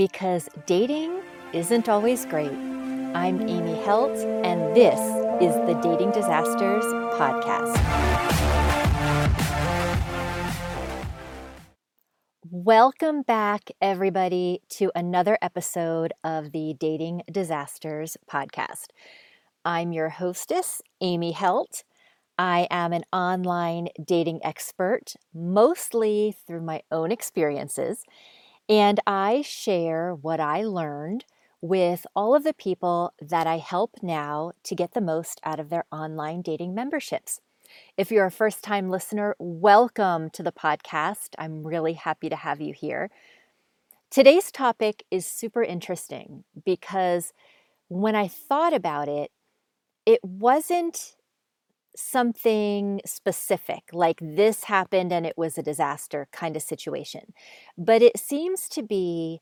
because dating isn't always great. I'm Amy Helt, and this is the Dating Disasters Podcast. Welcome back, everybody, to another episode of the Dating Disasters Podcast. I'm your hostess, Amy Helt. I am an online dating expert, mostly through my own experiences, and I share what I learned with all of the people that I help now to get the most out of their online dating memberships. If you're a first time listener, welcome to the podcast. I'm really happy to have you here. Today's topic is super interesting because when I thought about it, it wasn't something specific, like this happened and it was a disaster kind of situation. But it seems to be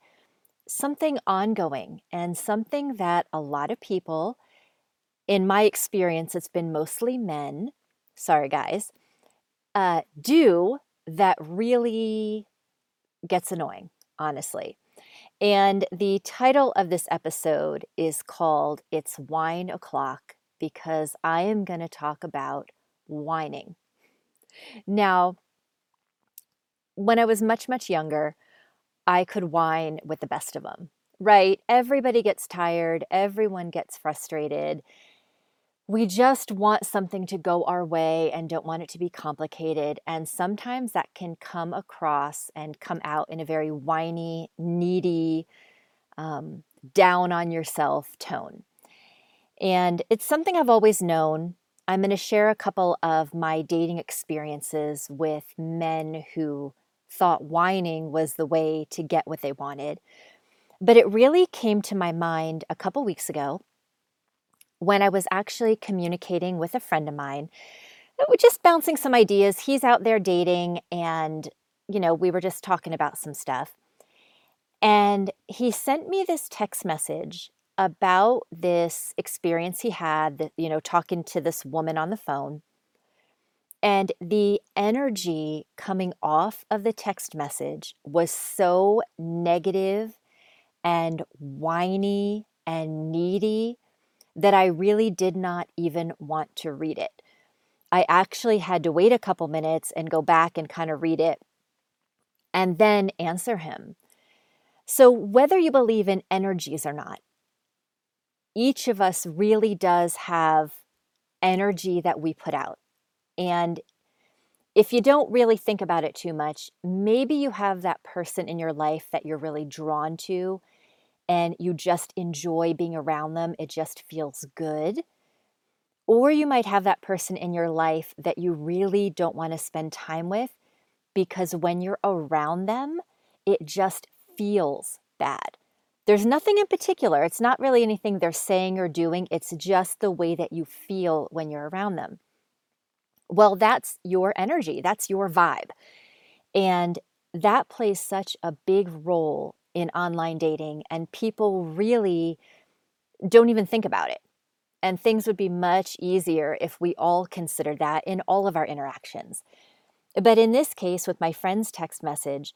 something ongoing and something that a lot of people, in my experience, it's been mostly men, sorry guys, uh, do that really gets annoying, honestly. And the title of this episode is called It's Whine O'Clock because I am going to talk about whining. Now, when I was much, much younger, I could whine with the best of them, right? Everybody gets tired, everyone gets frustrated. We just want something to go our way and don't want it to be complicated. And sometimes that can come across and come out in a very whiny, needy, um, down on yourself tone. And it's something I've always known. I'm going to share a couple of my dating experiences with men who thought whining was the way to get what they wanted. But it really came to my mind a couple weeks ago when I was actually communicating with a friend of mine, uh, just bouncing some ideas. He's out there dating, and, you know, we were just talking about some stuff. And he sent me this text message about this experience he had, you know, talking to this woman on the phone. And the energy coming off of the text message was so negative and whiny and needy that I really did not even want to read it. I actually had to wait a couple minutes and go back and kind of read it and then answer him. So, whether you believe in energies or not, each of us really does have energy that we put out. And if you don't really think about it too much, maybe you have that person in your life that you're really drawn to and you just enjoy being around them. It just feels good. Or you might have that person in your life that you really don't want to spend time with because when you're around them, it just feels bad. There's nothing in particular. It's not really anything they're saying or doing. It's just the way that you feel when you're around them. Well, that's your energy, that's your vibe. And that plays such a big role in online dating, and people really don't even think about it. And things would be much easier if we all considered that in all of our interactions. But in this case, with my friend's text message,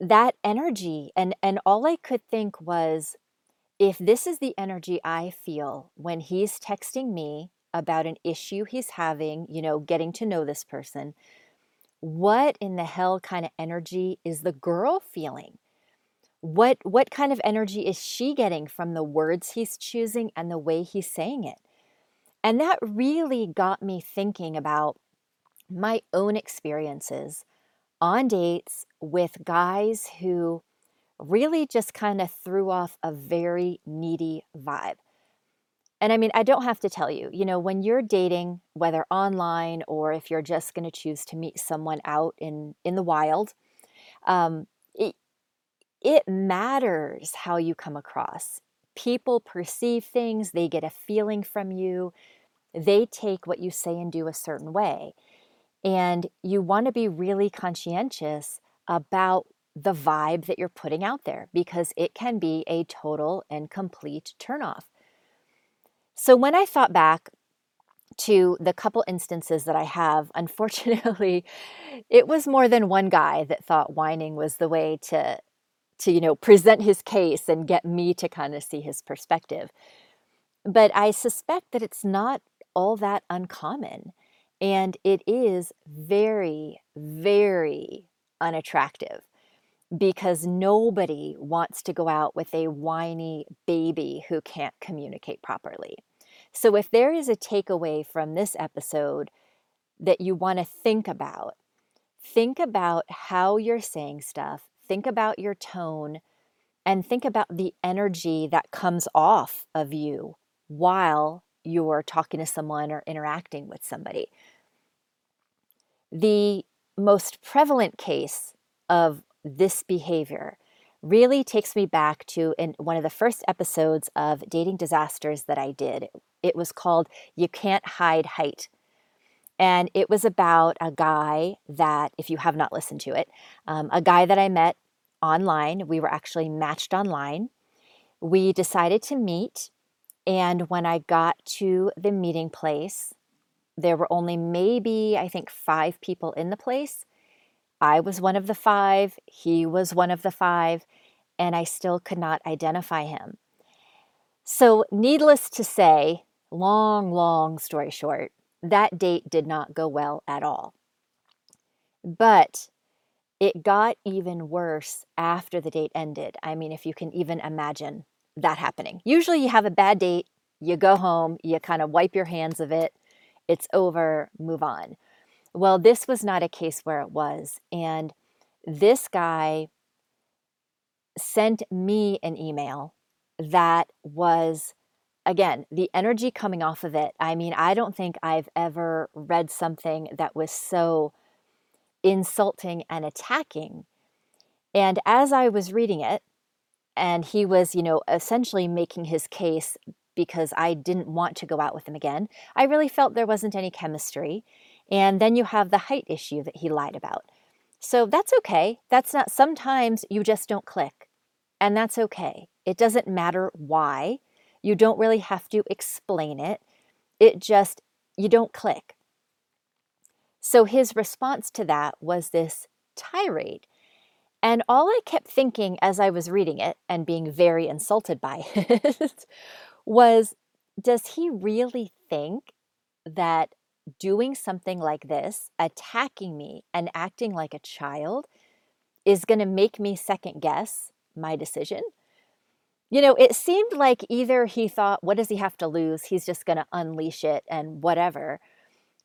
that energy and and all I could think was if this is the energy I feel when he's texting me about an issue he's having, you know, getting to know this person, what in the hell kind of energy is the girl feeling? What what kind of energy is she getting from the words he's choosing and the way he's saying it? And that really got me thinking about my own experiences on dates with guys who really just kind of threw off a very needy vibe. And I mean, I don't have to tell you, you know, when you're dating, whether online or if you're just going to choose to meet someone out in in the wild, um, it, it matters how you come across. People perceive things, they get a feeling from you, they take what you say and do a certain way. And you want to be really conscientious about the vibe that you're putting out there because it can be a total and complete turnoff. So when I thought back to the couple instances that I have, unfortunately, it was more than one guy that thought whining was the way to to you know present his case and get me to kind of see his perspective but i suspect that it's not all that uncommon and it is very very unattractive because nobody wants to go out with a whiny baby who can't communicate properly. So if there is a takeaway from this episode that you want to think about think about how you're saying stuff think about your tone and think about the energy that comes off of you while you're talking to someone or interacting with somebody. The most prevalent case of this behavior really takes me back to in one of the first episodes of Dating Disasters that I did. It was called You Can't Hide Height. And it was about a guy that, if you have not listened to it, um, a guy that I met online. We were actually matched online. We decided to meet. And when I got to the meeting place, there were only maybe, I think, five people in the place. I was one of the five, he was one of the five, and I still could not identify him. So, needless to say, long, long story short, that date did not go well at all. But it got even worse after the date ended. I mean, if you can even imagine that happening. Usually you have a bad date, you go home, you kind of wipe your hands of it, it's over, move on. Well, this was not a case where it was. And this guy sent me an email that was again, the energy coming off of it. I mean, I don't think I've ever read something that was so insulting and attacking. And as I was reading it, and he was, you know, essentially making his case because I didn't want to go out with him again, I really felt there wasn't any chemistry. And then you have the height issue that he lied about. So that's okay. That's not, sometimes you just don't click. And that's okay. It doesn't matter why. You don't really have to explain it. It just, you don't click. So his response to that was this tirade. And all I kept thinking as I was reading it and being very insulted by it was does he really think that doing something like this, attacking me and acting like a child, is going to make me second guess my decision? you know, it seemed like either he thought, what does he have to lose? He's just going to unleash it and whatever.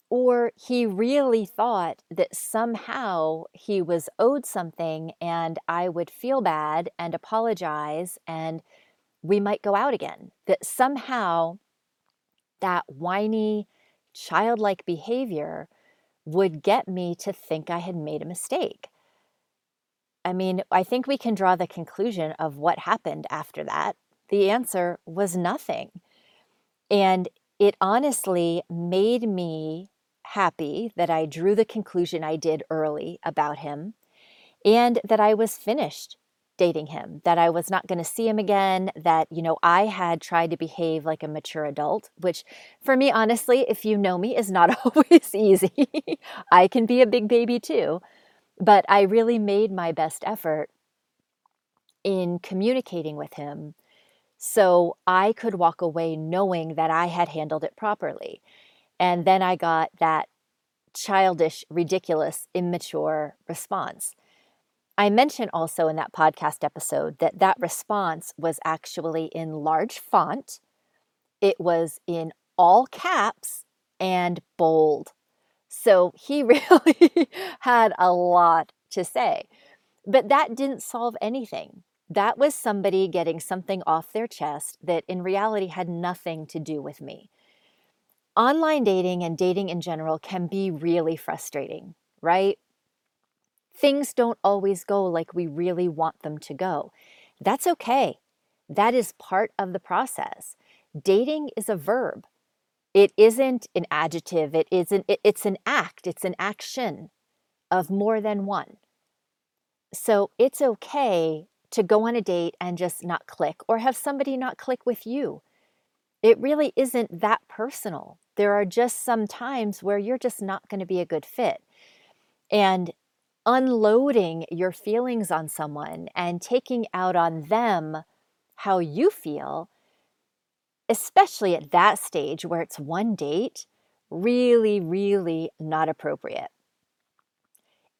Or he really thought that somehow he was owed something and I would feel bad and apologize and we might go out again. That somehow that whiny, childlike behavior would get me to think I had made a mistake. I mean, I think we can draw the conclusion of what happened after that. The answer was nothing. And it honestly made me happy that I drew the conclusion I did early about him and that I was finished dating him, that I was not going to see him again, that, you know, I had tried to behave like a mature adult, which for me, honestly, if you know me, is not always easy. I can be a big baby too. But I really made my best effort in communicating with him so I could walk away knowing that I had handled it properly. And then I got that childish, ridiculous, immature response. I mentioned also in that podcast episode that that response was actually in large font, it was in all caps and bold. So he really had a lot to say. But that didn't solve anything. That was somebody getting something off their chest that in reality had nothing to do with me. Online dating and dating in general can be really frustrating, right? Things don't always go like we really want them to go. That's okay. That is part of the process. Dating is a verb. It isn't an adjective, it isn't it, it's an act, it's an action of more than one. So it's okay to go on a date and just not click or have somebody not click with you. It really isn't that personal. There are just some times where you're just not going to be a good fit. And unloading your feelings on someone and taking out on them how you feel, especially at that stage where it's one date, really, really not appropriate.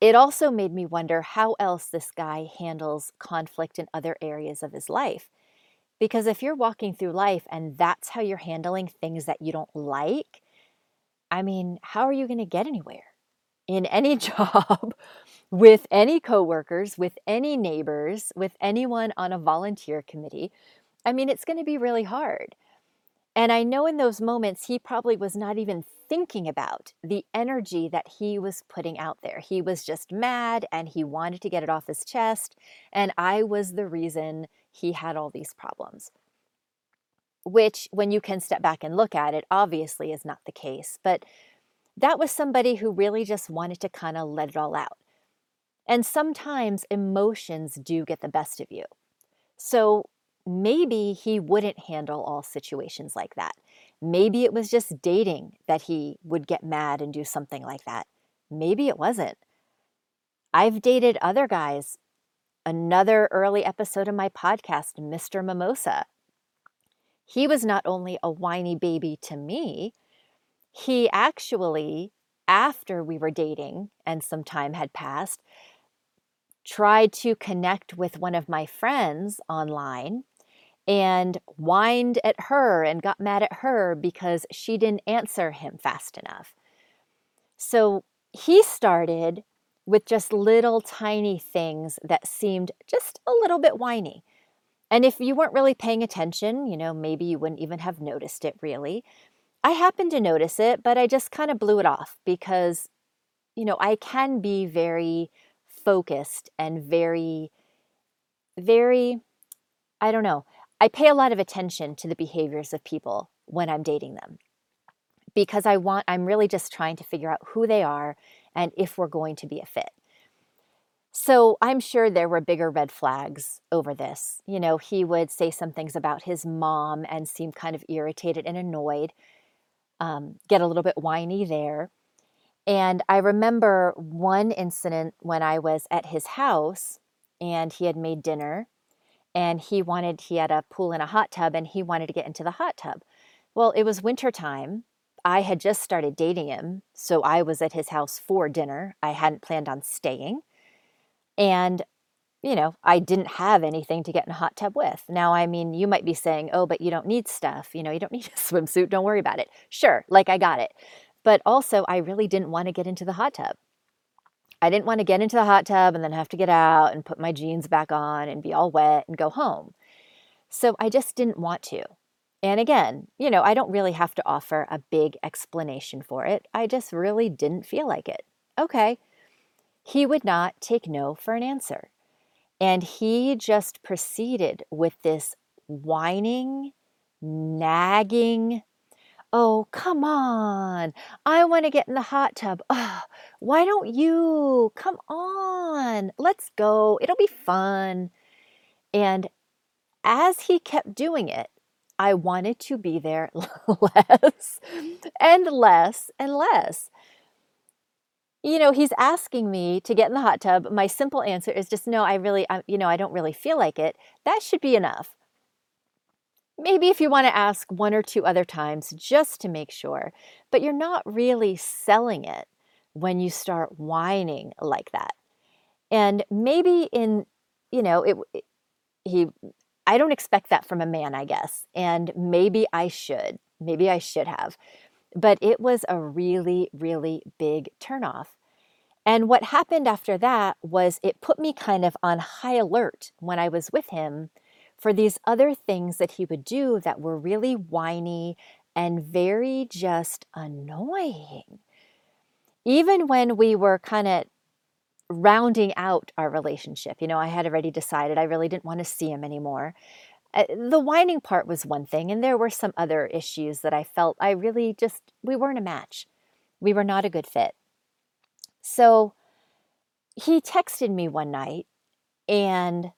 It also made me wonder how else this guy handles conflict in other areas of his life. Because if you're walking through life and that's how you're handling things that you don't like, I mean, how are you going to get anywhere in any job, with any coworkers, with any neighbors, with anyone on a volunteer committee? I mean, it's going to be really hard. And I know in those moments, he probably was not even thinking about the energy that he was putting out there. He was just mad and he wanted to get it off his chest. And I was the reason he had all these problems. Which, when you can step back and look at it, obviously is not the case. But that was somebody who really just wanted to kind of let it all out. And sometimes emotions do get the best of you. So maybe he wouldn't handle all situations like that. Maybe it was just dating that he would get mad and do something like that. Maybe it wasn't. I've dated other guys. Another early episode of my podcast, Mr. Mimosa. He was not only a whiny baby to me, he actually, after we were dating and some time had passed, tried to connect with one of my friends online and whined at her and got mad at her because she didn't answer him fast enough. So he started with just little tiny things that seemed just a little bit whiny. And if you weren't really paying attention, you know, maybe you wouldn't even have noticed it really. I happened to notice it, but I just kind of blew it off because, you know, I can be very focused and very, very, I don't know, I pay a lot of attention to the behaviors of people when I'm dating them because I want, I'm really just trying to figure out who they are and if we're going to be a fit. So I'm sure there were bigger red flags over this. You know, he would say some things about his mom and seem kind of irritated and annoyed, um, get a little bit whiny there. And I remember one incident when I was at his house and he had made dinner and he wanted he had a pool and a hot tub and he wanted to get into the hot tub well it was winter time i had just started dating him so i was at his house for dinner. I hadn't planned on staying. And you know i didn't have anything to get in a hot tub with. Now i mean you might be saying oh but you don't need stuff. You know you don't need a swimsuit. Don't worry about it. Sure like i got it. But also i really didn't want to get into the hot tub. I didn't want to get into the hot tub and then have to get out and put my jeans back on and be all wet and go home. So I just didn't want to. And again, you know, I don't really have to offer a big explanation for it. I just really didn't feel like it. Okay. He would not take no for an answer. And he just proceeded with this whining, nagging, Oh, come on. I want to get in the hot tub. Oh, why don't you? Come on. Let's go. It'll be fun. And as he kept doing it, I wanted to be there less and less and less. You know, he's asking me to get in the hot tub. My simple answer is just no, I really, I, you know, I don't really feel like it. That should be enough. Maybe if you want to ask one or two other times just to make sure, but you're not really selling it when you start whining like that. And maybe in, you know, it, he, I don't expect that from a man, I guess. And maybe I should. Maybe I should have. But it was a really, really big turnoff. And what happened after that was it put me kind of on high alert when I was with him for these other things that he would do that were really whiny and very just annoying. Even when we were kind of rounding out our relationship, you know, I had already decided I really didn't want to see him anymore. Uh, the whining part was one thing, and there were some other issues that I felt I really just, we weren't a match. We were not a good fit. So he texted me one night and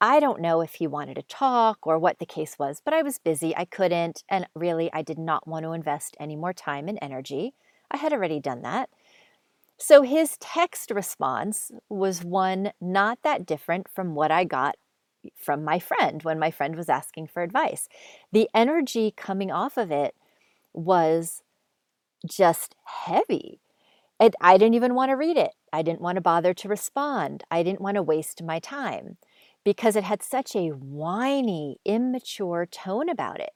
I don't know if he wanted to talk or what the case was, but I was busy. I couldn't, and really, I did not want to invest any more time and energy. I had already done that. So his text response was one not that different from what I got from my friend when my friend was asking for advice. The energy coming off of it was just heavy. And I didn't even want to read it. I didn't want to bother to respond. I didn't want to waste my time because it had such a whiny, immature tone about it.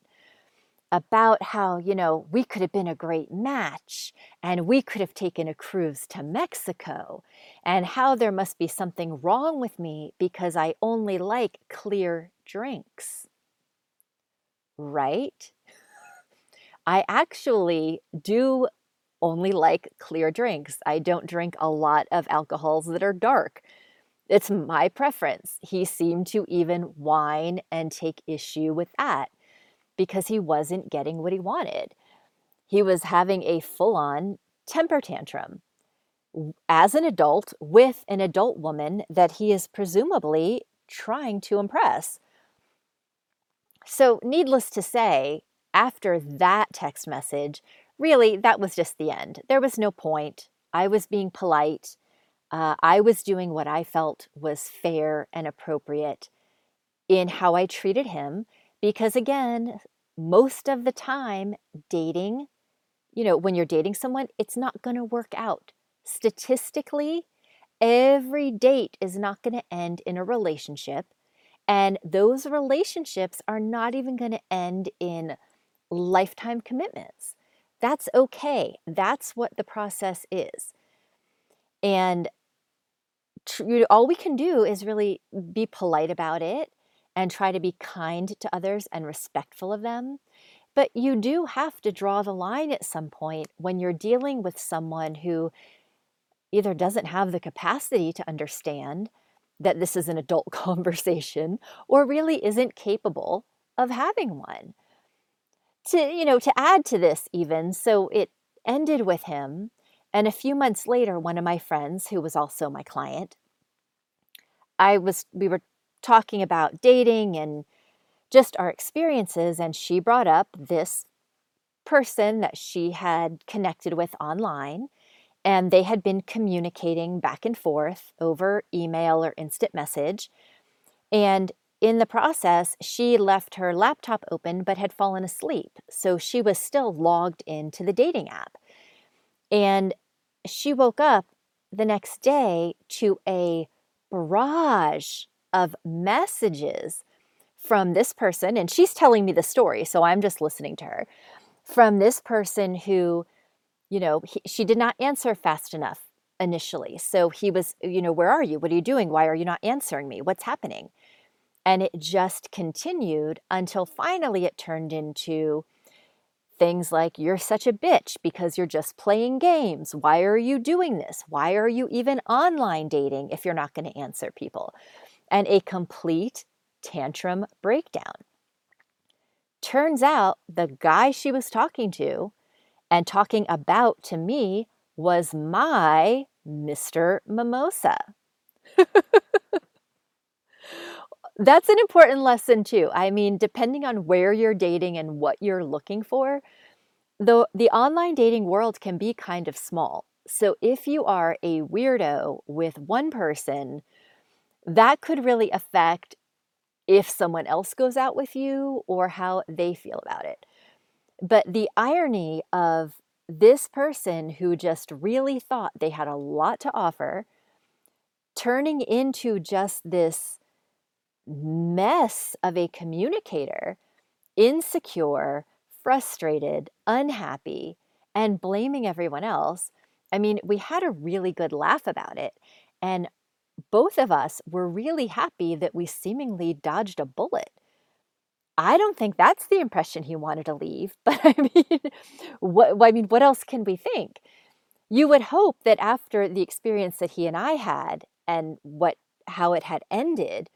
About how, you know, we could have been a great match and we could have taken a cruise to Mexico, and how there must be something wrong with me because I only like clear drinks. Right? I actually do only like clear drinks. I don't drink a lot of alcohols that are dark. It's my preference. He seemed to even whine and take issue with that because he wasn't getting what he wanted. He was having a full on temper tantrum as an adult with an adult woman that he is presumably trying to impress. So, needless to say, after that text message, really, that was just the end. There was no point. I was being polite. Uh, I was doing what I felt was fair and appropriate in how I treated him. Because again, most of the time, dating, you know, when you're dating someone, it's not going to work out. Statistically, every date is not going to end in a relationship. And those relationships are not even going to end in lifetime commitments. That's okay. That's what the process is. And all we can do is really be polite about it and try to be kind to others and respectful of them. But you do have to draw the line at some point when you're dealing with someone who either doesn't have the capacity to understand that this is an adult conversation or really isn't capable of having one to you know to add to this even so it ended with him and a few months later one of my friends who was also my client i was we were talking about dating and just our experiences and she brought up this person that she had connected with online and they had been communicating back and forth over email or instant message and in the process, she left her laptop open but had fallen asleep. So she was still logged into the dating app. And she woke up the next day to a barrage of messages from this person. And she's telling me the story, so I'm just listening to her. From this person who, you know, he, she did not answer fast enough initially. So he was, you know, where are you? What are you doing? Why are you not answering me? What's happening? And it just continued until finally it turned into things like, You're such a bitch because you're just playing games. Why are you doing this? Why are you even online dating if you're not going to answer people? And a complete tantrum breakdown. Turns out the guy she was talking to and talking about to me was my Mr. Mimosa. That's an important lesson too. I mean, depending on where you're dating and what you're looking for, the the online dating world can be kind of small. So if you are a weirdo with one person, that could really affect if someone else goes out with you or how they feel about it. But the irony of this person who just really thought they had a lot to offer turning into just this mess of a communicator, insecure, frustrated, unhappy, and blaming everyone else. I mean, we had a really good laugh about it. And both of us were really happy that we seemingly dodged a bullet. I don't think that's the impression he wanted to leave, but I mean, what I mean, what else can we think? You would hope that after the experience that he and I had and what how it had ended,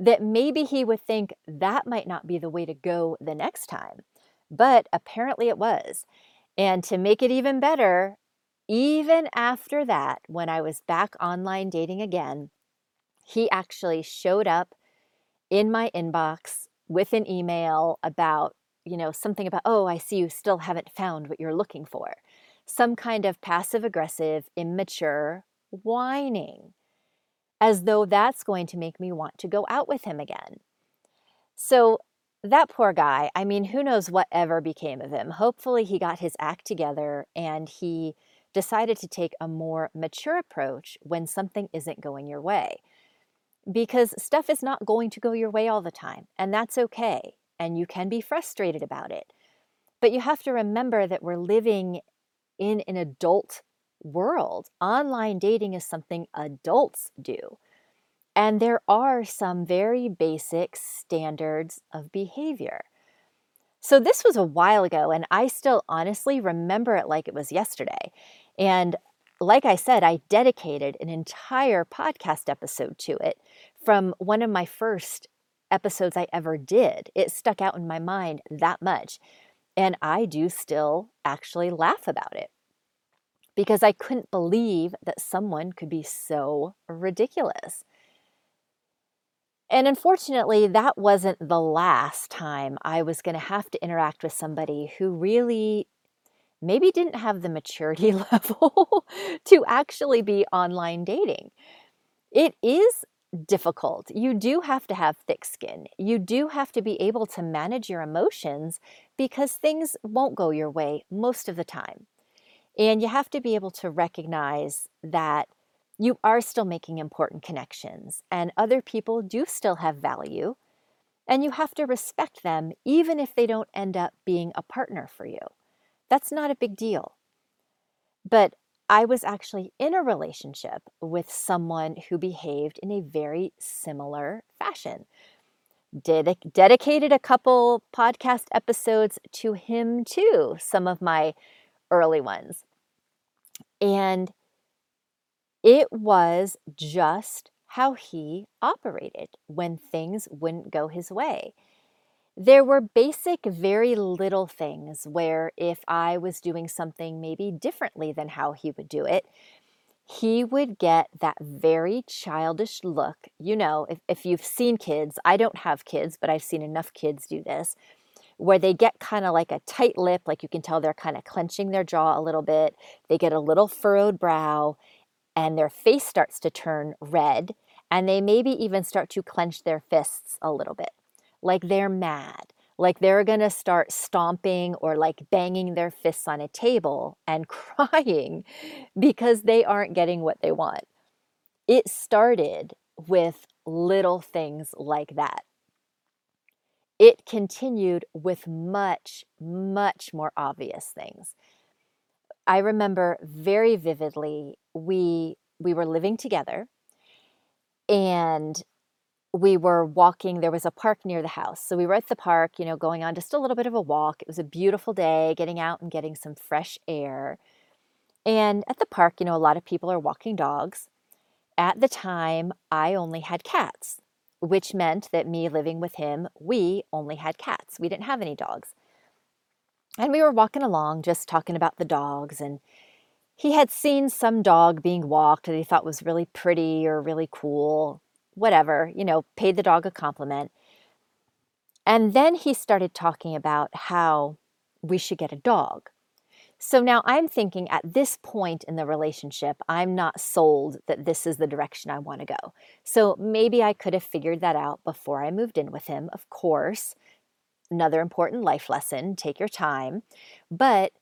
that maybe he would think that might not be the way to go the next time. But apparently it was. And to make it even better, even after that, when I was back online dating again, he actually showed up in my inbox with an email about, you know, something about, oh, I see you still haven't found what you're looking for. some kind of passive aggressive, immature whining, as though that's going to make me want to go out with him again. So, that poor guy, I mean, who knows what ever became of him? Hopefully, he got his act together and he decided to take a more mature approach when something isn't going your way. Because stuff is not going to go your way all the time, and that's okay. And you can be frustrated about it. But you have to remember that we're living in an adult world. Online dating is something adults do. And there are some very basic standards of behavior. So, this was a while ago, and I still honestly remember it like it was yesterday. And like I said, I dedicated an entire podcast episode to it from one of my first episodes I ever did. It stuck out in my mind that much. And I do still actually laugh about it because I couldn't believe that someone could be so ridiculous. And unfortunately, that wasn't the last time I was going to have to interact with somebody who really maybe didn't have the maturity level to actually be online dating. It is difficult. You do have to have thick skin. You do have to be able to manage your emotions because things won't go your way most of the time. And you have to be able to recognize that you are still making important connections and other people do still have value. And you have to respect them even if they don't end up being a partner for you. That's not a big deal. But I was actually in a relationship with someone who behaved in a very similar fashion. Dedicated a couple podcast episodes to him too, some of my early ones. And it was just how he operated when things wouldn't go his way. There were basic, very little things where if I was doing something maybe differently than how he would do it, he would get that very childish look. You know, if, if you've seen kids, I don't have kids, but I've seen enough kids do this, where they get kind of like a tight lip, like you can tell they're kind of clenching their jaw a little bit. They get a little furrowed brow, and their face starts to turn red, and they maybe even start to clench their fists a little bit, like they're mad, like they're gonna start stomping or like banging their fists on a table and crying because they aren't getting what they want. It started with little things like that. It continued with much, much more obvious things. I remember very vividly we we were living together and we were walking there was a park near the house. So we were at the park you know going on just a little bit of a walk. It was a beautiful day getting out and getting some fresh air. And at the park you know a lot of people are walking dogs. At the time i only had cats which meant that me living with him we only had cats. We didn't have any dogs. And we were walking along just talking about the dogs and he had seen some dog being walked that he thought was really pretty or really cool, whatever, you know, paid the dog a compliment. And then he started talking about how we should get a dog. So now I'm thinking at this point in the relationship, I'm not sold that this is the direction I want to go. So maybe I could have figured that out before I moved in with him, of course. Another important life lesson take your time. But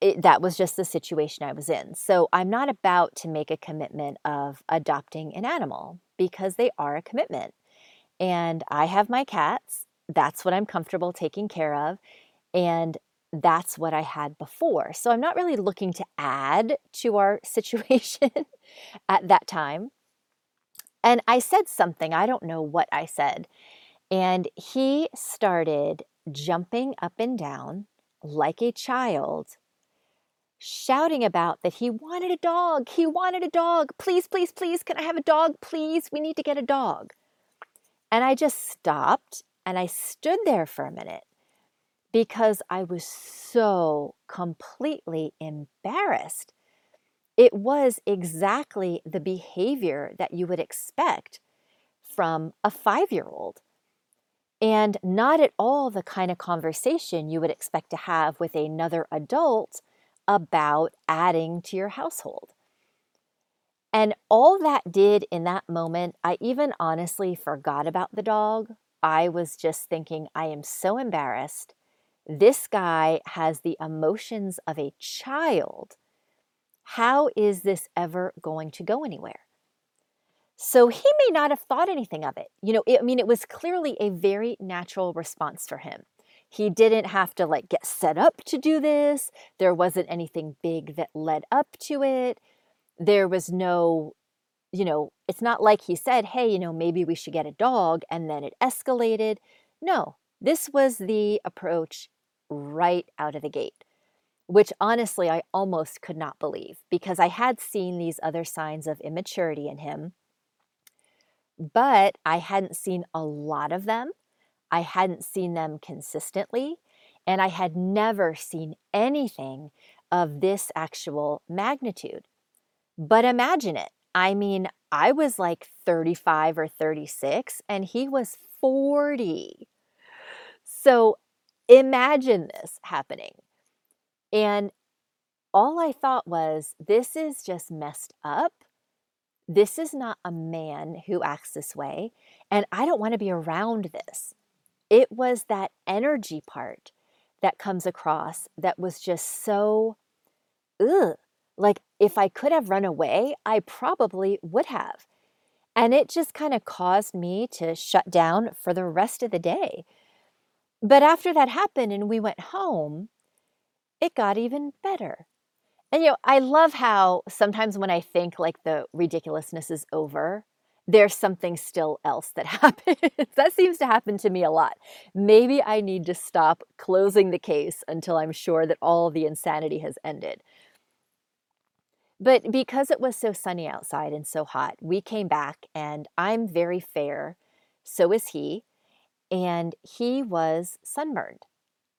it, that was just the situation I was in. So I'm not about to make a commitment of adopting an animal because they are a commitment. And I have my cats. That's what I'm comfortable taking care of. And that's what I had before. So I'm not really looking to add to our situation at that time. And I said something, I don't know what I said. And he started jumping up and down like a child shouting about that he wanted a dog. He wanted a dog. Please, please, please, can I have a dog? Please, we need to get a dog. And I just stopped and I stood there for a minute because I was so completely embarrassed. It was exactly the behavior that you would expect from a five year old. And not at all the kind of conversation you would expect to have with another adult about adding to your household. And all that did in that moment, I even honestly forgot about the dog. I was just thinking, I am so embarrassed. This guy has the emotions of a child. How is this ever going to go anywhere? So he may not have thought anything of it. You know, it, I mean, it was clearly a very natural response for him. He didn't have to like get set up to do this. There wasn't anything big that led up to it. There was no, you know, it's not like he said, hey, you know, maybe we should get a dog and then it escalated. No, this was the approach right out of the gate, which honestly I almost could not believe because I had seen these other signs of immaturity in him but I hadn't seen a lot of them. I hadn't seen them consistently, and I had never seen anything of this actual magnitude. But imagine it. I mean, I was like 35 or 36, and he was 40. So imagine this happening. And all I thought was, this is just messed up. This is not a man who acts this way, and I don't want to be around this. It was that energy part that comes across that was just so, ugh. Like, if I could have run away, I probably would have. And it just kind of caused me to shut down for the rest of the day. But after that happened and we went home, it got even better. And you know, I love how sometimes when I think like the ridiculousness is over, there's something still else that happens. that seems to happen to me a lot. Maybe I need to stop closing the case until I'm sure that all the insanity has ended. But because it was so sunny outside and so hot, we came back and I'm very fair. So is he. And he was sunburned.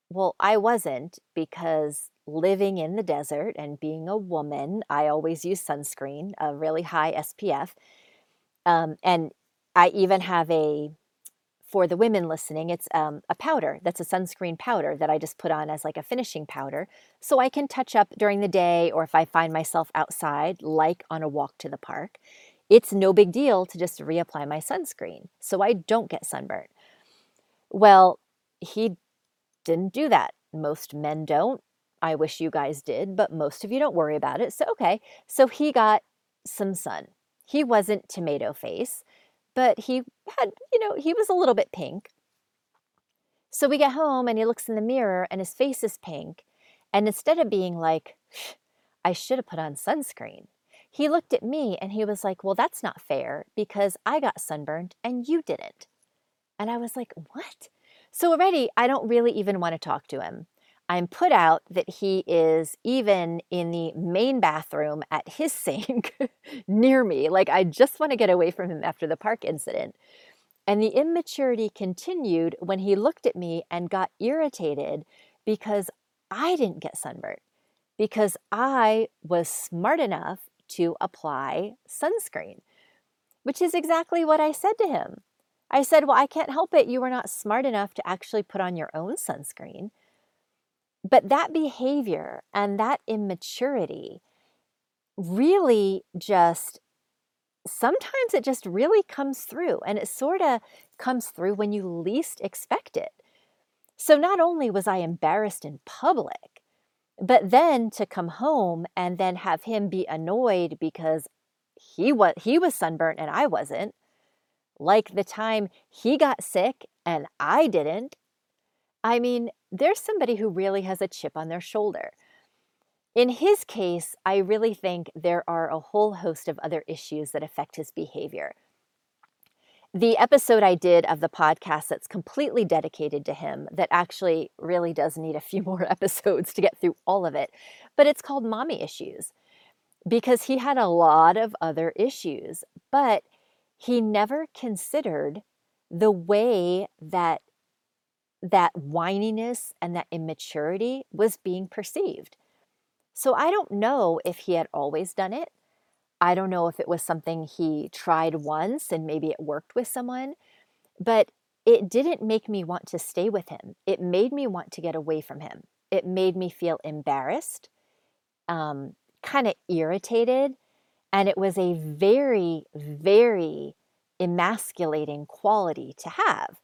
Well, I wasn't because living in the desert and being a woman, I always use sunscreen, a really high SPF. Um, and I even have a, for the women listening, it's um, a powder that's a sunscreen powder that I just put on as like a finishing powder. So I can touch up during the day or if I find myself outside, like on a walk to the park. It's no big deal to just reapply my sunscreen so I don't get sunburned. Well, he didn't do that. Most men don't. I wish you guys did, but most of you don't worry about it. So, okay. So he got some sun. He wasn't tomato face, but he had, you know, he was a little bit pink. So we get home and he looks in the mirror and his face is pink. And instead of being like, I should have put on sunscreen, he looked at me and he was like, Well, that's not fair because I got sunburned and you didn't. And I was like, What? So already I don't really even want to talk to him. I'm put out that he is even in the main bathroom at his sink near me. Like, I just want to get away from him after the park incident. And the immaturity continued when he looked at me and got irritated because I didn't get sunburned, because I was smart enough to apply sunscreen, which is exactly what I said to him. I said, Well, I can't help it. You were not smart enough to actually put on your own sunscreen. But that behavior and that immaturity really just sometimes it just really comes through and it sort of comes through when you least expect it. So not only was I embarrassed in public, but then to come home and then have him be annoyed because he was he was sunburnt and I wasn't. Like the time he got sick and I didn't. I mean, there's somebody who really has a chip on their shoulder. In his case, I really think there are a whole host of other issues that affect his behavior. The episode I did of the podcast that's completely dedicated to him, that actually really does need a few more episodes to get through all of it, but it's called Mommy Issues because he had a lot of other issues, but he never considered the way that that whininess and that immaturity was being perceived. So I don't know if he had always done it. I don't know if it was something he tried once and maybe it worked with someone, but it didn't make me want to stay with him. It made me want to get away from him. It made me feel embarrassed. um, kind of irritated. And it was a very, very emasculating quality to have.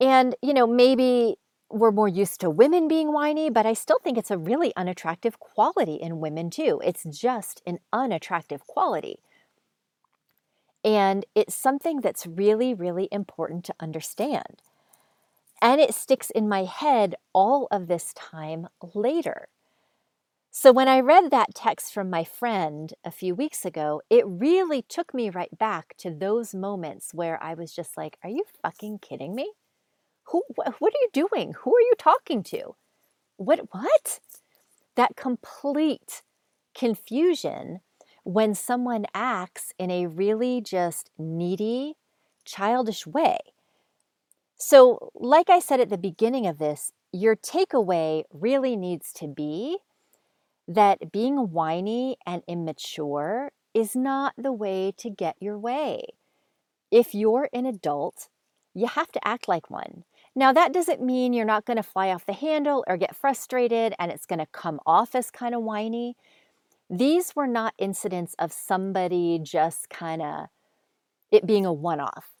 And, you know, maybe we're more used to women being whiny, but I still think it's a really unattractive quality in women too. It's just an unattractive quality. And it's something that's really, really important to understand. And it sticks in my head all of this time later. So when I read that text from my friend a few weeks ago, it really took me right back to those moments where I was just like, are you fucking kidding me? Who what are you doing? Who are you talking to? What what? That complete confusion when someone acts in a really just needy, childish way. So, like I said at the beginning of this, your takeaway really needs to be that being whiny and immature is not the way to get your way. If you're an adult, you have to act like one. Now, that doesn't mean you're not going to fly off the handle or get frustrated and it's going to come off as kind of whiny. These were not incidents of somebody just kind of it being a one off.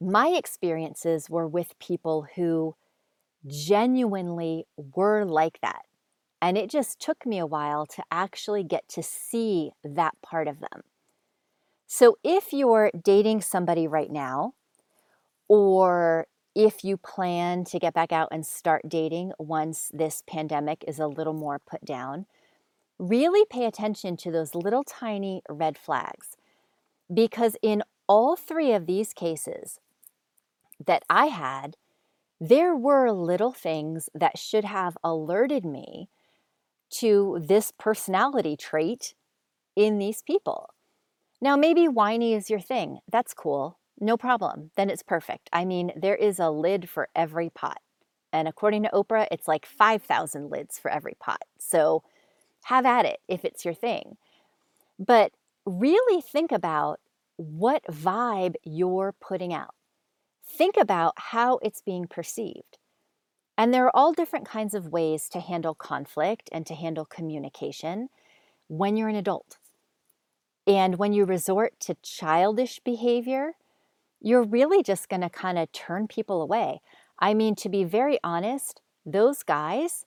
My experiences were with people who genuinely were like that. And it just took me a while to actually get to see that part of them. So if you're dating somebody right now, or if you plan to get back out and start dating once this pandemic is a little more put down, really pay attention to those little tiny red flags. Because in all three of these cases that I had, there were little things that should have alerted me to this personality trait in these people. Now, maybe whiny is your thing. That's cool. No problem. Then it's perfect. I mean, there is a lid for every pot. And according to Oprah, it's like 5,000 lids for every pot. So have at it if it's your thing. But really think about what vibe you're putting out. Think about how it's being perceived. And there are all different kinds of ways to handle conflict and to handle communication when you're an adult. And when you resort to childish behavior, you're really just going to kind of turn people away. I mean, to be very honest, those guys,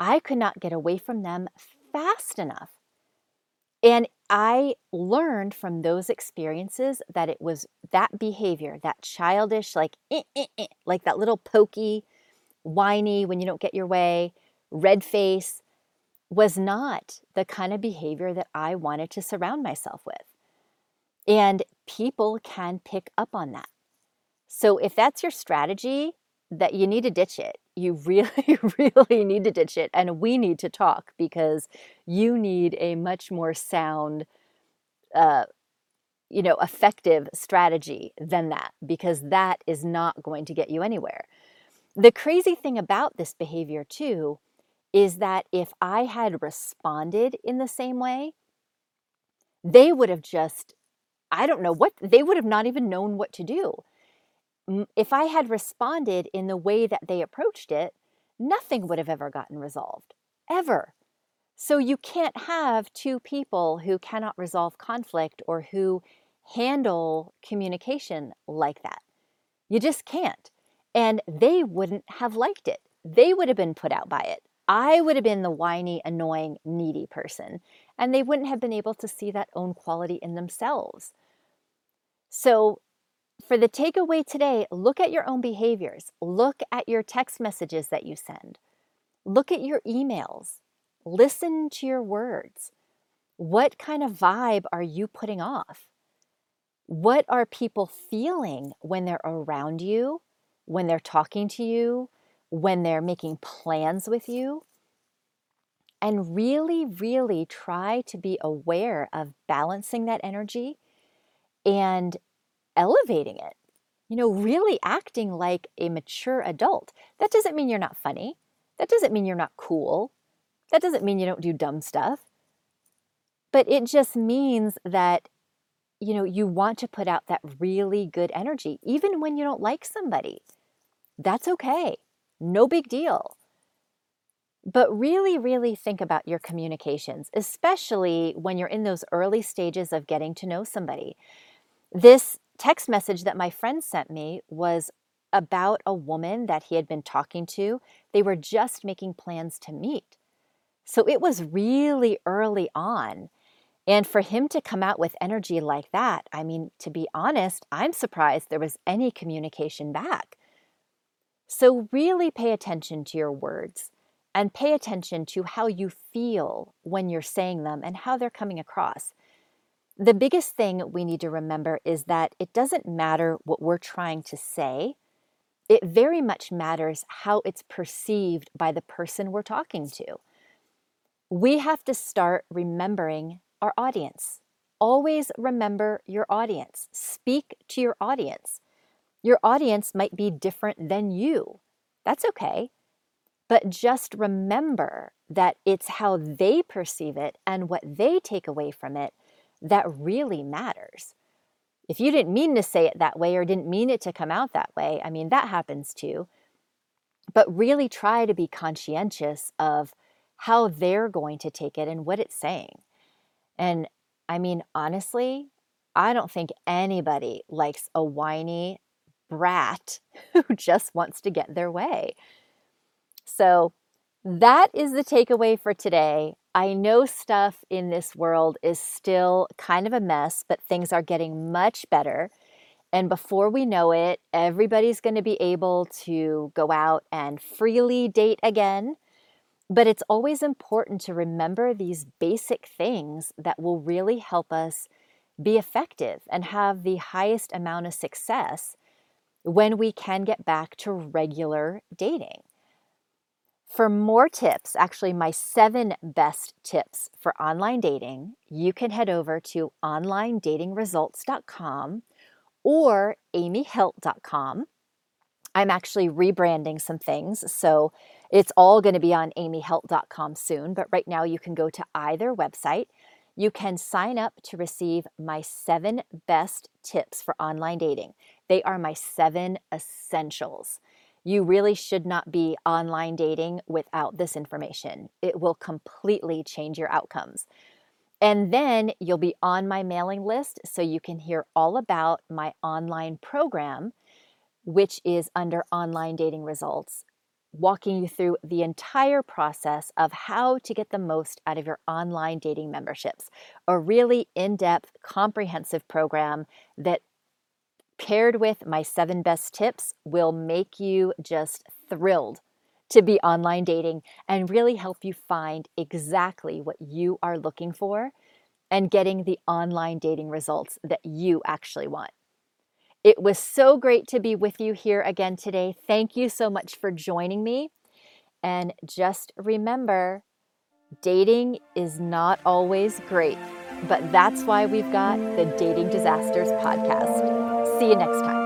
I could not get away from them fast enough. And I learned from those experiences that it was that behavior, that childish, like, eh, eh, eh, like that little pokey, whiny when you don't get your way, red face, was not the kind of behavior that I wanted to surround myself with. And people can pick up on that. So if that's your strategy, that you need to ditch it. You really, really need to ditch it. And we need to talk because you need a much more sound, uh, you know, effective strategy than that because that is not going to get you anywhere. The crazy thing about this behavior, too, is that if I had responded in the same way, they would have just, I don't know what, they would have not even known what to do if I had responded in the way that they approached it, nothing would have ever gotten resolved, ever. So you can't have two people who cannot resolve conflict or who handle communication like that. You just can't. And they wouldn't have liked it. They would have been put out by it. I would have been the whiny, annoying, needy person, and they wouldn't have been able to see that own quality in themselves. So for the takeaway today, look at your own behaviors. Look at your text messages that you send. Look at your emails. Listen to your words. What kind of vibe are you putting off? What are people feeling when they're around you, when they're talking to you, when they're making plans with you? And really, really try to be aware of balancing that energy and elevating it, you know, really acting like a mature adult. That doesn't mean you're not funny. That doesn't mean you're not cool. That doesn't mean you don't do dumb stuff. But it just means that, you know, you want to put out that really good energy, even when you don't like somebody. That's okay. No big deal. But really, really think about your communications, especially when you're in those early stages of getting to know somebody. This text message that my friend sent me was about a woman that he had been talking to. They were just making plans to meet. So it was really early on. And for him to come out with energy like that, I mean, to be honest, I'm surprised there was any communication back. So really pay attention to your words and pay attention to how you feel when you're saying them and how they're coming across. The biggest thing we need to remember is that it doesn't matter what we're trying to say, it very much matters how it's perceived by the person we're talking to. We have to start remembering our audience. Always remember your audience. Speak to your audience. Your audience might be different than you. That's okay. But just remember that it's how they perceive it and what they take away from it that really matters. If you didn't mean to say it that way or didn't mean it to come out that way, I mean, that happens too. But really try to be conscientious of how they're going to take it and what it's saying. And I mean, honestly, I don't think anybody likes a whiny brat who just wants to get their way. So that is the takeaway for today. I know stuff in this world is still kind of a mess, but things are getting much better. And before we know it, everybody's going to be able to go out and freely date again. But it's always important to remember these basic things that will really help us be effective and have the highest amount of success when we can get back to regular dating. For more tips, actually, my seven best tips for online dating, you can head over to onlinedatingresults.com or amyhelt.com. I'm actually rebranding some things, so it's all going to be on amyhelt.com soon, but right now you can go to either website. You can sign up to receive my seven best tips for online dating. They are my seven essentials. You really should not be online dating without this information. It will completely change your outcomes. And then you'll be on my mailing list so you can hear all about my online program, which is under online dating results, walking you through the entire process of how to get the most out of your online dating memberships. A really in depth, comprehensive program that paired with my seven best tips will make you just thrilled to be online dating and really help you find exactly what you are looking for and getting the online dating results that you actually want. It was so great to be with you here again today. Thank you so much for joining me. And just remember, dating is not always great, but that's why we've got the Dating Disasters podcast. See you next time.